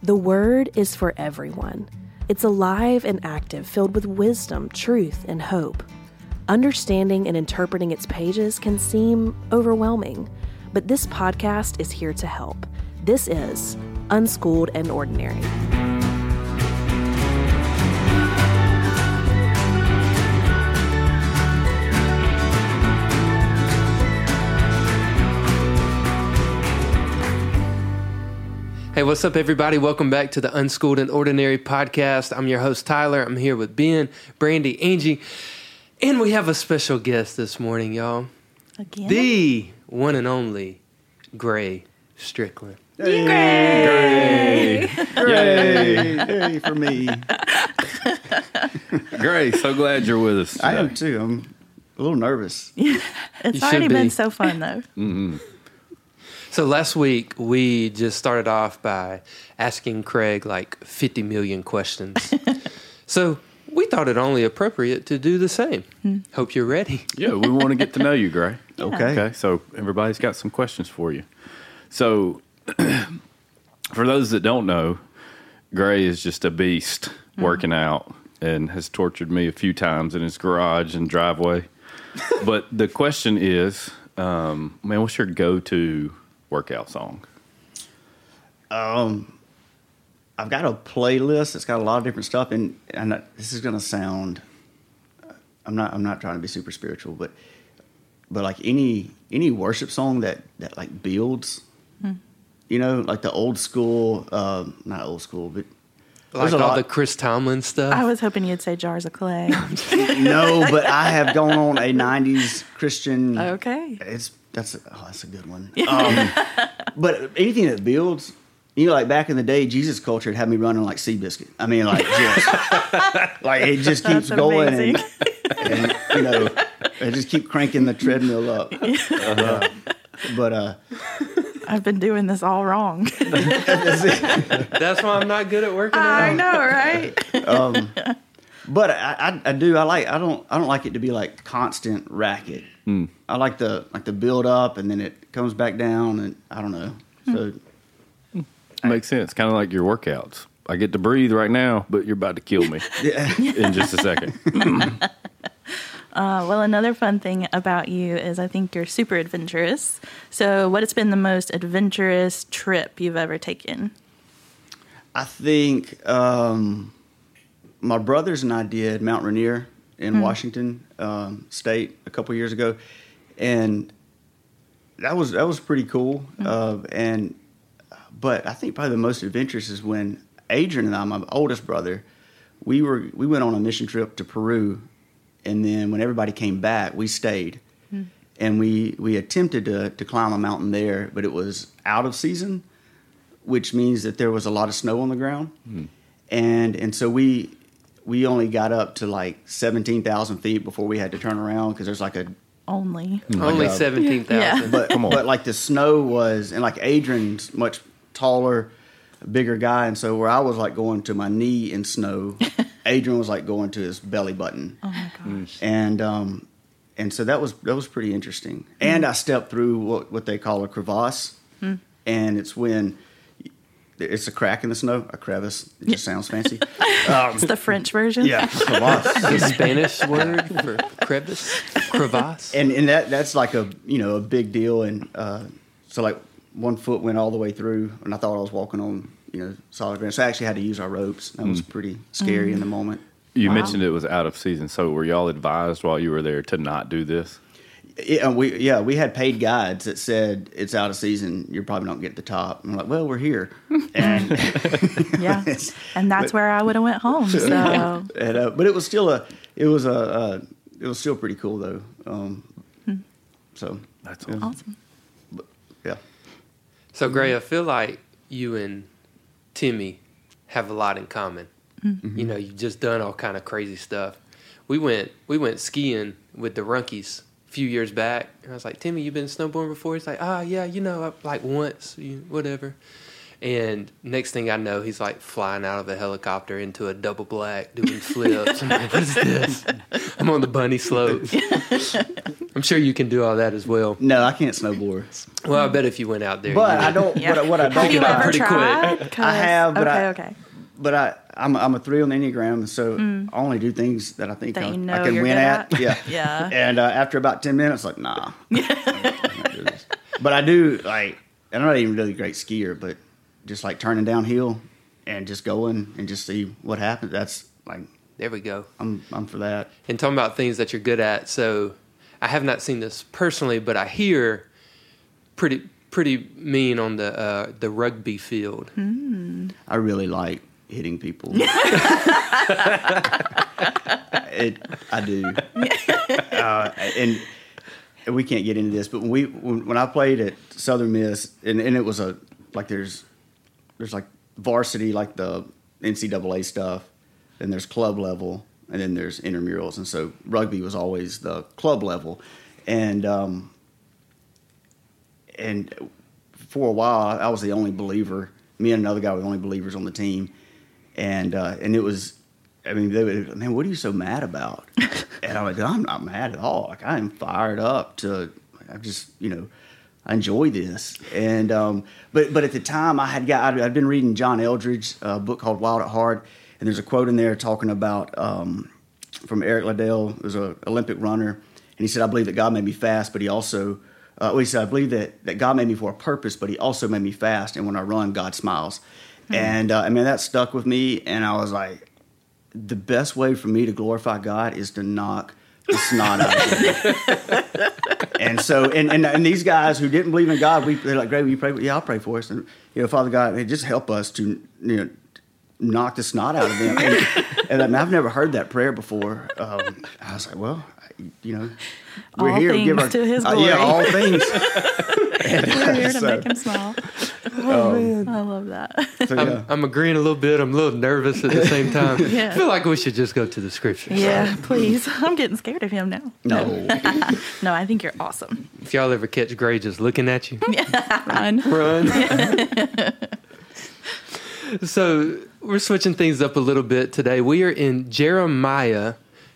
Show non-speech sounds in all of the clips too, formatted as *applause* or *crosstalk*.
The Word is for everyone. It's alive and active, filled with wisdom, truth, and hope. Understanding and interpreting its pages can seem overwhelming, but this podcast is here to help. This is Unschooled and Ordinary. Hey, what's up, everybody? Welcome back to the Unschooled and Ordinary podcast. I'm your host, Tyler. I'm here with Ben, Brandy, Angie, and we have a special guest this morning, y'all. Again? The one and only Gray Strickland. Gray! Yay! Yay for me. *laughs* Gray, So glad you're with us. I am too. I'm a little nervous. *laughs* It's You already should been so fun though. Mm-hmm. So last week, we just started off by asking Craig like 50 million questions. *laughs* so we thought it only appropriate to do the same. Hope you're ready. *laughs* Yeah, we want to get to know you, Gray. *laughs* Okay. Okay. So everybody's got some questions for you. So *clears throat* for those that don't know, Gray is just a beast working out and has tortured me a few times in his garage and driveway. but the question is, um, man, what's your go-to workout song? Um, I've got a playlist that's got a lot of different stuff, and and this is gonna sound. I'm not. I'm not trying to be super spiritual, but but like any any worship song that that like builds, you know, like the old school, um, not old school, but Like There's a all lot- the Chris Tomlin stuff. I was hoping you'd say jars of clay. *laughs* no, but I have gone on a '90s Christian. *laughs* okay. It's that's a, oh, that's a good one. Um, *laughs* but anything that builds, you know, like back in the day, Jesus culture had me running like Seabiscuit. I mean, like just *laughs* like it just keeps That's going, and, and you know, I just keep cranking the treadmill up. *laughs* Uh, but uh, I've been doing this all wrong. That's why I'm not good at working out. I out. know, right? but I, I I do I like I don't I don't like it to be like constant racket. I like the like the build up and then it comes back down and I don't know. So Makes sense. Kind of like your workouts. I get to breathe right now, but you're about to kill me *laughs* yeah. *laughs* in just a second. *laughs* Uh, well, another fun thing about you is I think you're super adventurous. So, what has been the most adventurous trip you've ever taken? I think um, my brothers and I did Mount Rainier in Washington um, State a couple years ago, and that was that was pretty cool. Uh, and but I think probably the most adventurous is when Adrian and I, my oldest brother, we were we went on a mission trip to Peru, and then when everybody came back, we stayed, and we we attempted to to climb a mountain there, but it was out of season which means that there was a lot of snow on the ground, and and so we we only got up to like seventeen thousand feet before we had to turn around because there's like a Only. Mm. Only Like a- 17,000. Yeah. but Come on. but like the snow was and like Adrian's much taller, bigger guy, and so where I was like going to my knee in snow, *laughs* Adrian was like going to his belly button, Oh my gosh. and um and so that was that was pretty interesting. And mm. I stepped through what what they call a crevasse, hmm. and it's when it's a crack in the snow, a crevice. It just sounds fancy. *laughs* It's the French version. yeah, crevasse. *laughs* the Spanish word for crevice, crevasse. and and that that's like a you know a big deal. And uh, so like one foot went all the way through, and I thought I was walking on you know solid ground. So I actually had to use our ropes. That was pretty scary in the moment. You Wow. mentioned it was out of season. So were y'all advised while you were there to not do this? Yeah, we yeah we had paid guides that said it's out of season. You're probably not get the top. And I'm like, well, we're here, *laughs* and *laughs* Yeah. *laughs* And that's where I would have went home. So, and, uh, but it was still a it was a uh, it was still pretty cool though. Um, so That's yeah, awesome. yeah. So, Gray, I feel like you and Timmy have a lot in common. You know, you've just done all kind of crazy stuff. We went we went skiing with the Runkies a few years back, and I was like, Timmy, you've been snowboarding before? He's like, Ah, yeah, you know, like once, you, whatever. And next thing I know, he's like flying out of a helicopter into a double black, doing flips. I'm like, what is this? *laughs* I'm on the bunny slope. *laughs* I'm sure you can do all that as well. No, I can't snowboard. Well, I bet if you went out there, But you I don't. Yeah. What, I- what I don't you out ever pretty quick. I have, but okay, I- okay. But I, I'm, I'm a three on the Enneagram, so I only do things that I think Mm. That I, you I can win at. at. Yeah. *laughs* Yeah. And uh, after about 10 minutes, like, nah. I'm not doing this. but I do, like, I'm not even really a great skier, but just like turning downhill and just going and just see what happens. That's like, there we go. I'm, I'm for that. and talking about things that you're good at. So I have not seen this personally, but I hear pretty pretty mean on the uh, the rugby field. I really like hitting people. *laughs* *laughs* it, I do. *laughs* Uh, and we can't get into this, but when we when, I played at Southern Miss, and, and it was a like there's there's like varsity like the NCAA stuff, then there's club level, and then there's intramurals, and so rugby was always the club level, and um, and for a while I was the only believer. Me and another guy were the only believers on the team, and uh, and it was, I mean, they would, man, what are you so mad about? *laughs* and I'm like, I'm not mad at all. Like I am fired up to, I'm just you know, I enjoy this. And um, but but at the time I had got I'd, I'd been reading John Eldredge a book called Wild at Heart, and there's a quote in there talking about um, from Eric Liddell, who's an Olympic runner, and he said, I believe that God made me fast, but he also uh, well, he said, I believe that, that God made me for a purpose, but he also made me fast. And when I run, God smiles. And uh, I mean, that stuck with me. And I was like, the best way for me to glorify God is to knock the snot out of him. *laughs* and so, and, and, and these guys who didn't believe in God, we, they're like, great, will you pray? Yeah, I'll pray for us. And, you know, Father God, just help us to, you know, knock the snot out of them. And, *laughs* and I mean, I've never heard that prayer before. Um, I was like, well, you know, we're All here to give our, to his uh, yeah, all things. *laughs* and, We're here to So- make him smile. Oh, oh I love that. so, I'm. I'm agreeing a little bit. I'm a little nervous at the same *laughs* time. Yeah. I feel like we should just go to the scriptures. yeah, please. *laughs* I'm getting scared of him now. No. *laughs* No, I think you're awesome. If y'all ever catch Gray just looking at you, Run. run. so we're switching things up a little bit today. We are in Jeremiah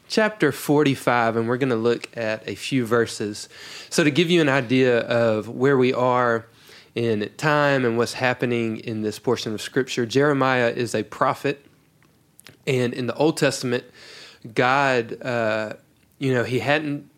chapter 45, and we're going to look at a few verses. So, to give you an idea of where we are in time and what's happening in this portion of Scripture, Jeremiah is a prophet. And in the Old Testament, God, uh, you know, he hadn't,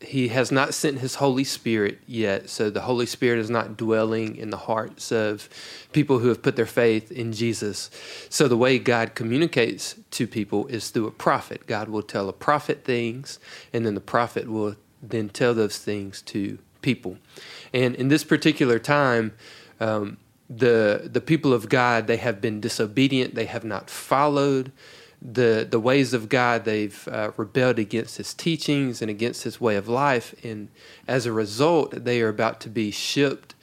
he has not sent his Holy Spirit yet. So the Holy Spirit is not dwelling in the hearts of people who have put their faith in Jesus. So the way God communicates to people is through a prophet. God will tell a prophet things, and then the prophet will then tell those things to people. And in this particular time, um, the the people of God they have been disobedient. They have not followed the the ways of God. They've uh, rebelled against His teachings and against His way of life, and as a result, they are about to be shipped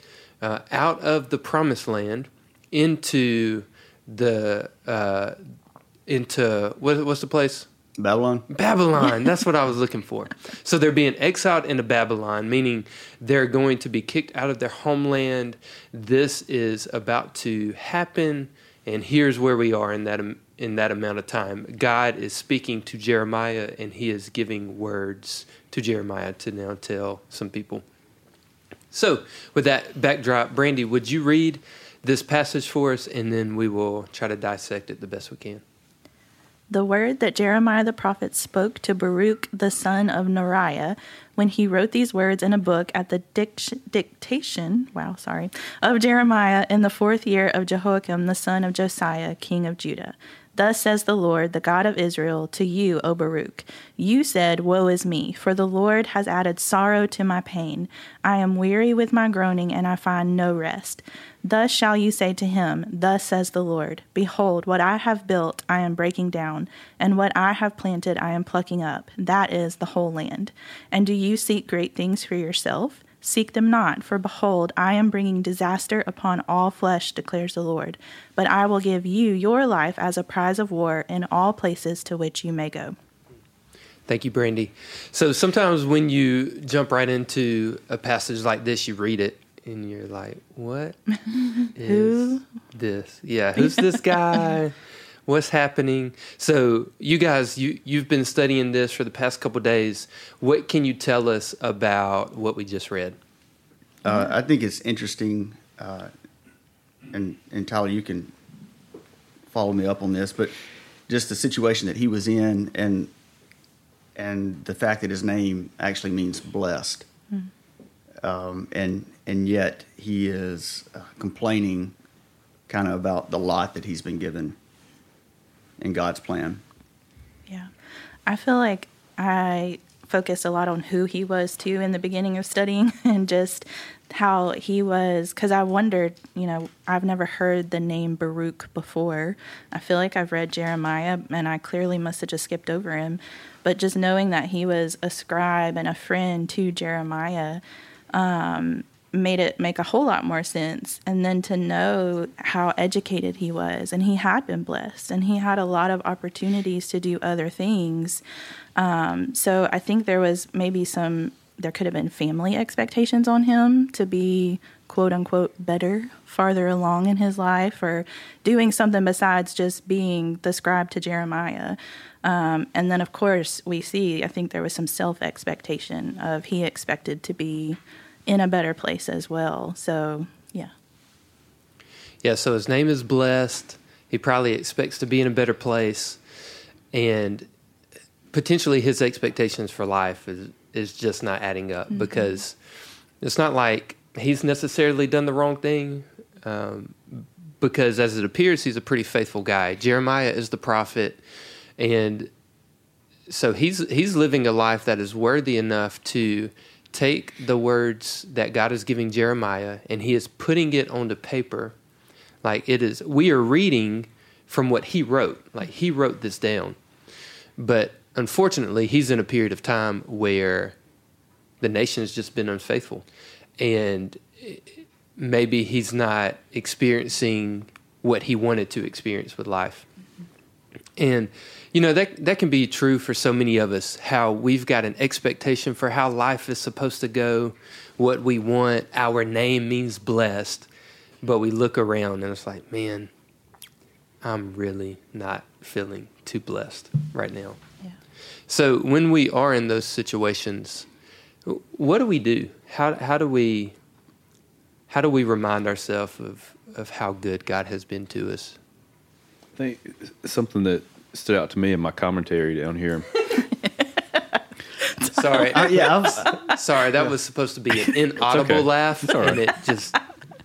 uh, out of the promised land into the uh, into what, what's the place? Babylon. Babylon. *laughs* That's what I was looking for. So they're being exiled into Babylon, meaning they're going to be kicked out of their homeland. This is about to happen, and here's where we are in that in that amount of time. God is speaking to Jeremiah, and He is giving words to Jeremiah to now tell some people. So, with that backdrop, Brandy, would you read this passage for us, and then we will try to dissect it the best we can. The word that Jeremiah the prophet spoke to Baruch the son of Neriah when he wrote these words in a book at the dic- dictation, wow, sorry, of Jeremiah in the fourth year of Jehoiakim the son of Josiah, king of Judah. Thus says the Lord, the God of Israel, to you, O Baruch. You said, Woe is me, for the Lord has added sorrow to my pain. I am weary with my groaning, and I find no rest. Thus shall you say to him, Thus says the Lord Behold, what I have built I am breaking down, and what I have planted I am plucking up. That is the whole land. And do you seek great things for yourself? Seek them not, for behold, I am bringing disaster upon all flesh, declares the Lord. But I will give you your life as a prize of war in all places to which you may go. Thank you, Brandy. So sometimes when you jump right into a passage like this, you read it and you're like, what *laughs* is this? Yeah, who's this guy? *laughs* What's happening? So you guys, you you've been studying this for the past couple days. What can you tell us about what we just read? Uh, I think it's interesting, uh, and and Tyler, you can follow me up on this, but just the situation that he was in, and and the fact that his name actually means blessed, um, and and yet he is uh, complaining, kind of about the lot that he's been given in God's plan. Yeah. I feel like I focused a lot on who he was too in the beginning of studying *laughs* and just how he was because I wondered, you know, I've never heard the name Baruch before. I feel like I've read Jeremiah and I clearly must have just skipped over him. But just knowing that he was a scribe and a friend to Jeremiah um, made it make a whole lot more sense. And then to know how educated he was, and he had been blessed, and he had a lot of opportunities to do other things. Um, so I think there was maybe some, there could have been family expectations on him to be quote unquote better farther along in his life or doing something besides just being the scribe to Jeremiah. Um, and then, of course, we see, I think there was some self expectation of he expected to be in a better place as well. So, yeah. Yeah, so his name is blessed. He probably expects to be in a better place, and potentially his expectations for life is is just not adding up because it's not like he's necessarily done the wrong thing. Um, because as it appears, he's a pretty faithful guy. Jeremiah is the prophet, and so he's he's living a life that is worthy enough to take the words that God is giving Jeremiah and he is putting it onto paper. Like it is we are reading from what he wrote. Like he wrote this down. But unfortunately, he's in a period of time where the nation has just been unfaithful. And maybe he's not experiencing what he wanted to experience with life. And you know that that can be true for so many of us how we've got an expectation for how life is supposed to go, what we want, our name means blessed, but we look around and it's like, man, I'm really not feeling too blessed right now. Yeah. So when we are in those situations, what do we do? How how do we how do we remind ourselves of of how good God has been to us? I think something that stood out to me in my commentary down here. *laughs* Sorry, Uh, yeah, I was, sorry, that was supposed to be an inaudible okay. laugh, all right. and it just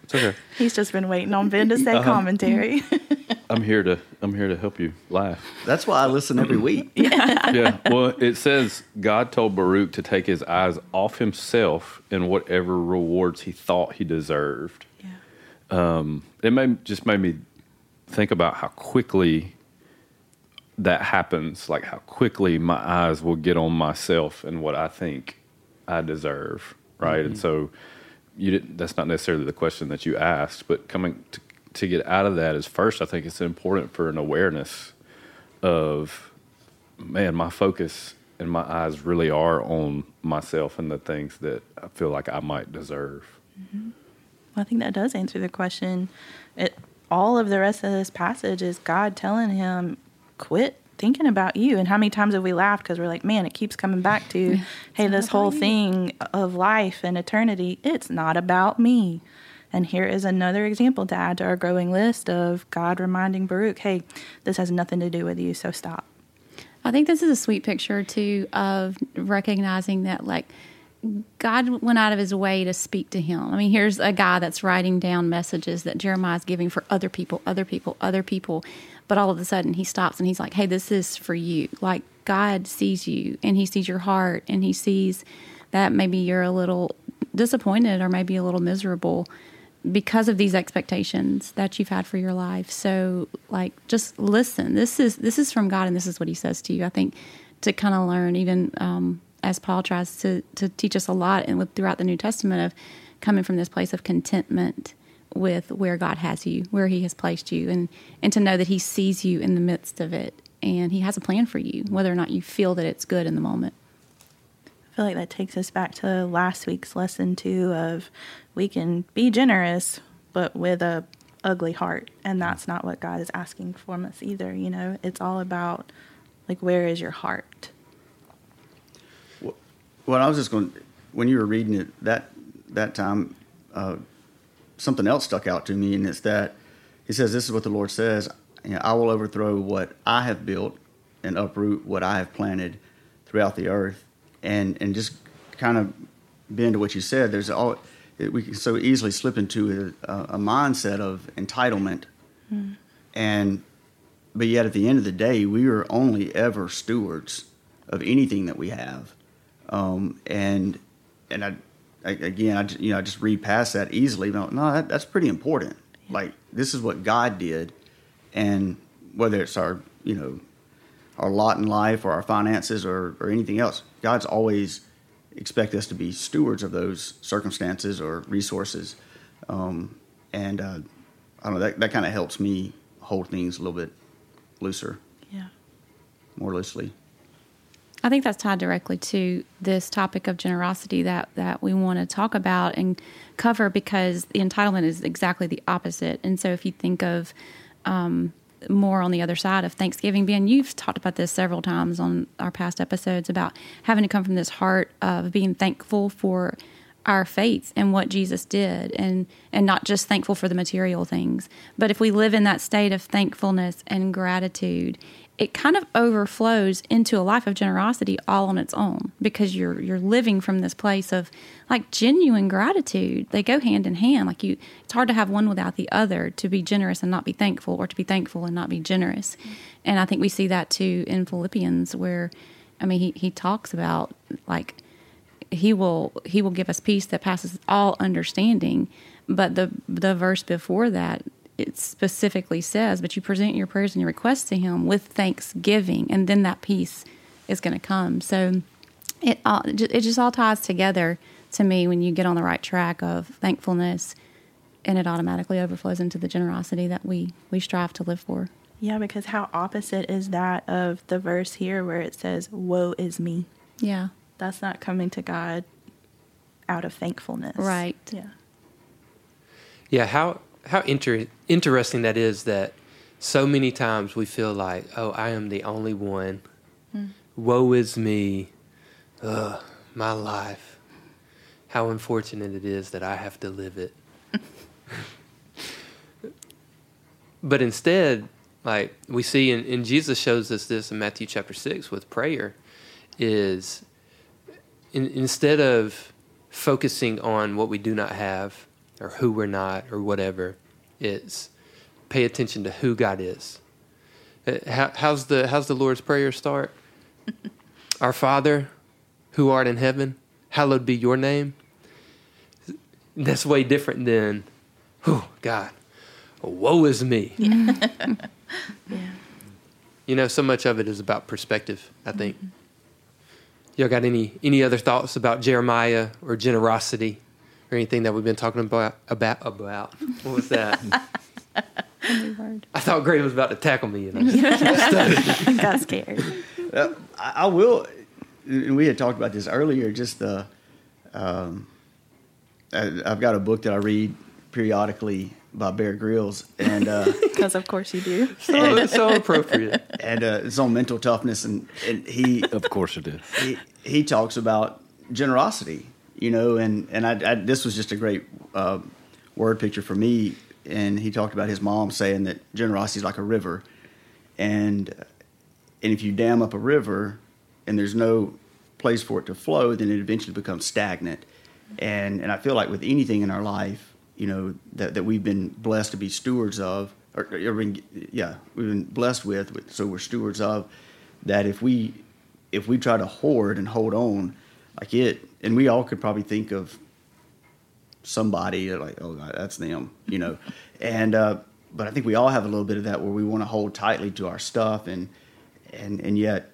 It's okay. He's just been waiting on Ben to say commentary. *laughs* I'm here to I'm here to help you laugh. that's why I listen every week. *laughs* yeah. Well, it says God told Baruch to take his eyes off himself and whatever rewards he thought he deserved. yeah. Um, It made just made me think about how quickly that happens. Like how quickly my eyes will get on myself and what I think I deserve. Right. And mm-hmm. so you didn't. That's not necessarily the question that you asked, but coming to to get out of that is first. I think it's important for an awareness of man, my focus and my eyes really are on myself and the things that I feel like I might deserve. Mm-hmm. Well, I think that does answer the question. It all of the rest of this passage is God telling him, "Quit thinking about you." And how many times have we laughed because we're like, "Man, it keeps coming back to, hey, this whole thing of life and eternity, it's not about me." And here is another example to add to our growing list of God reminding Baruch, "Hey, this has nothing to do with you, so stop." I think this is a sweet picture too of recognizing that like God went out of his way to speak to him. I mean, here's a guy that's writing down messages that Jeremiah's giving for other people, other people, other people. But all of a sudden he stops and he's like, Hey, this is for you. Like God sees you and he sees your heart and he sees that maybe you're a little disappointed or maybe a little miserable because of these expectations that you've had for your life. So like just listen. This is this is from God and this is what he says to you. I think to kind of learn even um, as Paul tries to to teach us a lot and with throughout the New Testament of coming from this place of contentment with where God has you, where he has placed you and and to know that he sees you in the midst of it and he has a plan for you whether or not you feel that it's good in the moment. I feel like that takes us back to last week's lesson too of we can be generous but with a ugly heart and that's not what God is asking from us either, you know. It's all about like where is your heart? Well, I was just going when you were reading it that that time, uh, something else stuck out to me, and it's that he says, "This is what the Lord says: you know, I will overthrow what I have built and uproot what I have planted throughout the earth." And and just kind of bend to what you said. There's all we can so easily slip into a, a mindset of entitlement, mm. and but yet at the end of the day, we are only ever stewards of anything that we have um, and and I, again, I you know I just read past that easily. But no, that, that's pretty important. Like this is what God did, and whether it's our you know our lot in life or our finances or, or anything else, God's always expect us to be stewards of those circumstances or resources. Um, and uh, I don't know that that kind of helps me hold things a little bit looser. Yeah. More loosely. I think that's tied directly to this topic of generosity that, that we want to talk about and cover because the entitlement is exactly the opposite. And so if you think of um, more on the other side of Thanksgiving, Ben, you've talked about this several times on our past episodes about having to come from this heart of being thankful for our faith and what Jesus did and and not just thankful for the material things but if we live in that state of thankfulness and gratitude it kind of overflows into a life of generosity all on its own because you're you're living from this place of like genuine gratitude. They go hand in hand. Like you it's hard to have one without the other, to be generous and not be thankful or to be thankful and not be generous. And I think we see that too in Philippians where I mean he he talks about like he will he will give us peace that passes all understanding. But the the verse before that it specifically says, but you present your prayers and your requests to Him with thanksgiving, and then that peace is going to come. So it all, it just all ties together to me when you get on the right track of thankfulness, and it automatically overflows into the generosity that we we strive to live for. Yeah, because how opposite is that of the verse here where it says, "Woe is me." Yeah, that's not coming to God out of thankfulness, right? Yeah. Yeah, how how inter- interesting that is that so many times we feel like, oh, I am the only one. Mm. Woe is me. Ugh, my life. How unfortunate it is that I have to live it. *laughs* but instead, like we see, and, and Jesus shows us this in Matthew chapter 6 with prayer, is in, instead of focusing on what we do not have or who we're not or whatever. It's pay attention to who God is. Uh, how, how's the how's the Lord's prayer start? *laughs* Our Father, who art in heaven, hallowed be your name. That's way different than, oh God, woe is me. Yeah. *laughs* yeah. You know, so much of it is about perspective. I think. Mm-hmm. Y'all got any any other thoughts about Jeremiah or generosity? Or anything that we've been talking about about about. What was that? *laughs* I thought Gray was about to tackle me, and *laughs* I *laughs* got scared. Uh, I, will. And we had talked about this earlier. Just the, um, I, have got a book that I read periodically by Bear Grylls, and because uh, of course you do, so, so appropriate. And uh, it's on mental toughness, and, and he, of course, it is. He, he talks about generosity you know, and and I, I this was just a great uh, word picture for me. And he talked about his mom saying that generosity is like a river, and and if you dam up a river and there's no place for it to flow, then it eventually becomes stagnant. And and I feel like with anything in our life, you know, that, that we've been blessed to be stewards of, or, or yeah, we've been blessed with, so we're stewards of. That if we if we try to hoard and hold on, like it, and we all could probably think of somebody like, oh, God, that's them, you know. *laughs* and uh, but I think we all have a little bit of that where we want to hold tightly to our stuff, and and and yet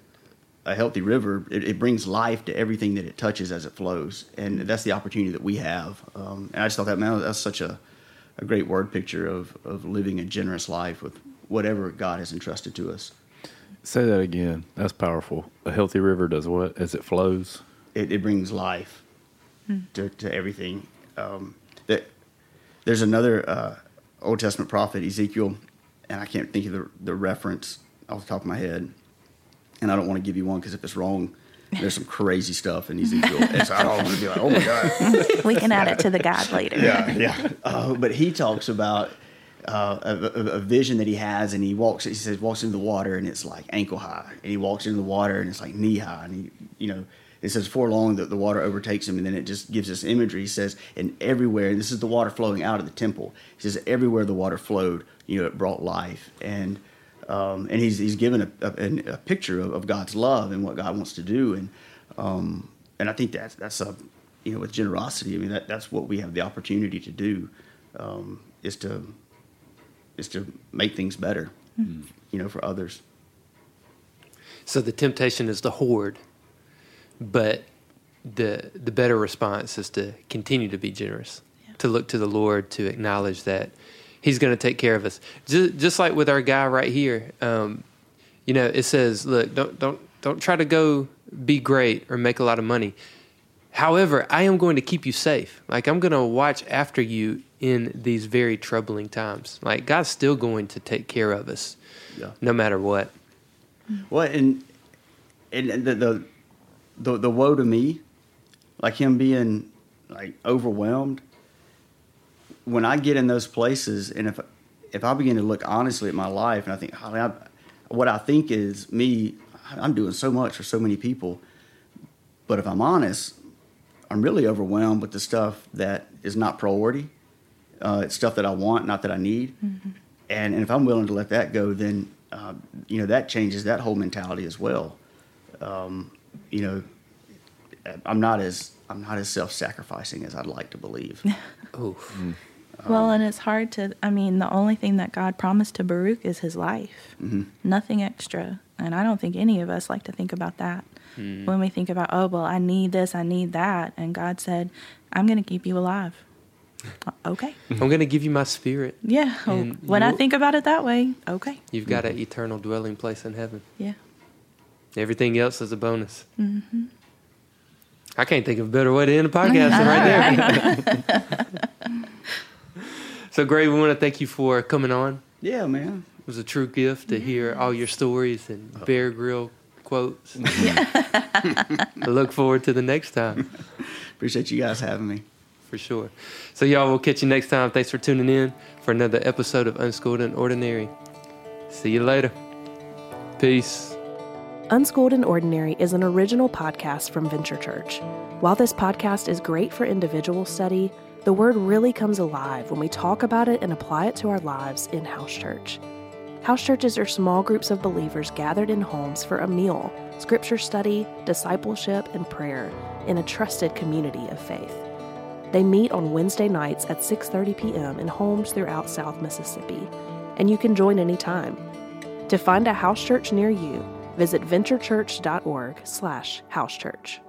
a healthy river it, it, brings life to everything that it touches as it flows, and that's the opportunity that we have. Um, and I just thought that man, that's such a a great word picture of of living a generous life with whatever God has entrusted to us. Say that again. That's powerful. A healthy river does what as it flows? It, it brings life to, to everything. Um, that there's another uh, Old Testament prophet Ezekiel, and I can't think of the, the reference off the top of my head, and I don't want to give you one because if it's wrong, there's some crazy stuff in Ezekiel, *laughs* and so I don't want to be like, oh my god. We can add it to the guide later. yeah, yeah. Uh, but he talks about uh, a, a, a vision that he has, and he walks. He says walks into the water, and it's like ankle high, and he walks into the water, and it's like knee high, and he, you know, it says for long that the water overtakes him, and then it just gives us imagery. He says, and everywhere, and this is the water flowing out of the temple. He says everywhere the water flowed, you know, it brought life, and um, and he's he's given a, a, a picture of, of God's love and what God wants to do, and um, and I think that's that's a you know with generosity. I mean that that's what we have the opportunity to do um, is to is to make things better, you know, for others. So the temptation is to hoard, but the the better response is to continue to be generous, to look to the Lord, to acknowledge that He's going to take care of us. Just, just like with our guy right here, um, you know, it says, "Look, don't don't don't try to go be great or make a lot of money. However, I am going to keep you safe. Like I'm going to watch after you in these very troubling times. Like God's still going to take care of us, Yeah. no matter what." Well, and and the the the, the woe to me, like him being like overwhelmed. When I get in those places, and if if I begin to look honestly at my life, and I think, Holly, I, what I think is me, I'm doing so much for so many people, but if I'm honest, I'm really overwhelmed with the stuff that is not priority. Uh, it's stuff that I want, not that I need. And, and if I'm willing to let that go, then uh, you know that changes that whole mentality as well. Um, you know, I'm not as I'm not as self-sacrificing as I'd like to believe. *laughs* Oof. Mm-hmm. Well, um, and it's hard to, I mean, the only thing that God promised to Baruch is his life, mm-hmm. nothing extra. And I don't think any of us like to think about that. Hmm. When we think about, oh, well, I need this, I need that. And God said, I'm going to keep you alive. *laughs* Okay. I'm going to give you my spirit. Yeah. And when I think about it that way, okay. You've got mm-hmm. an eternal dwelling place in heaven. Yeah. Everything else is a bonus. Mm-hmm. I can't think of a better way to end a podcast than *laughs* right there. *laughs* so, Gray, we want to thank you for coming on. yeah, man. It was a true gift to hear all your stories and Bear Grylls quotes. *laughs* I look forward to the next time Appreciate you guys having me. for sure. So, y'all, we'll catch you next time. Thanks for tuning in for another episode of Unschooled and Ordinary. See you later. Peace. Unschooled and Ordinary is an original podcast from Venture Church. While this podcast is great for individual study, the word really comes alive when we talk about it and apply it to our lives in house church. House churches are small groups of believers gathered in homes for a meal, scripture study, discipleship, and prayer in a trusted community of faith. They meet on Wednesday nights at 6:30 p.m. in homes throughout South Mississippi, and you can join anytime. To find a house church near you, visit venturechurch.org/housechurch.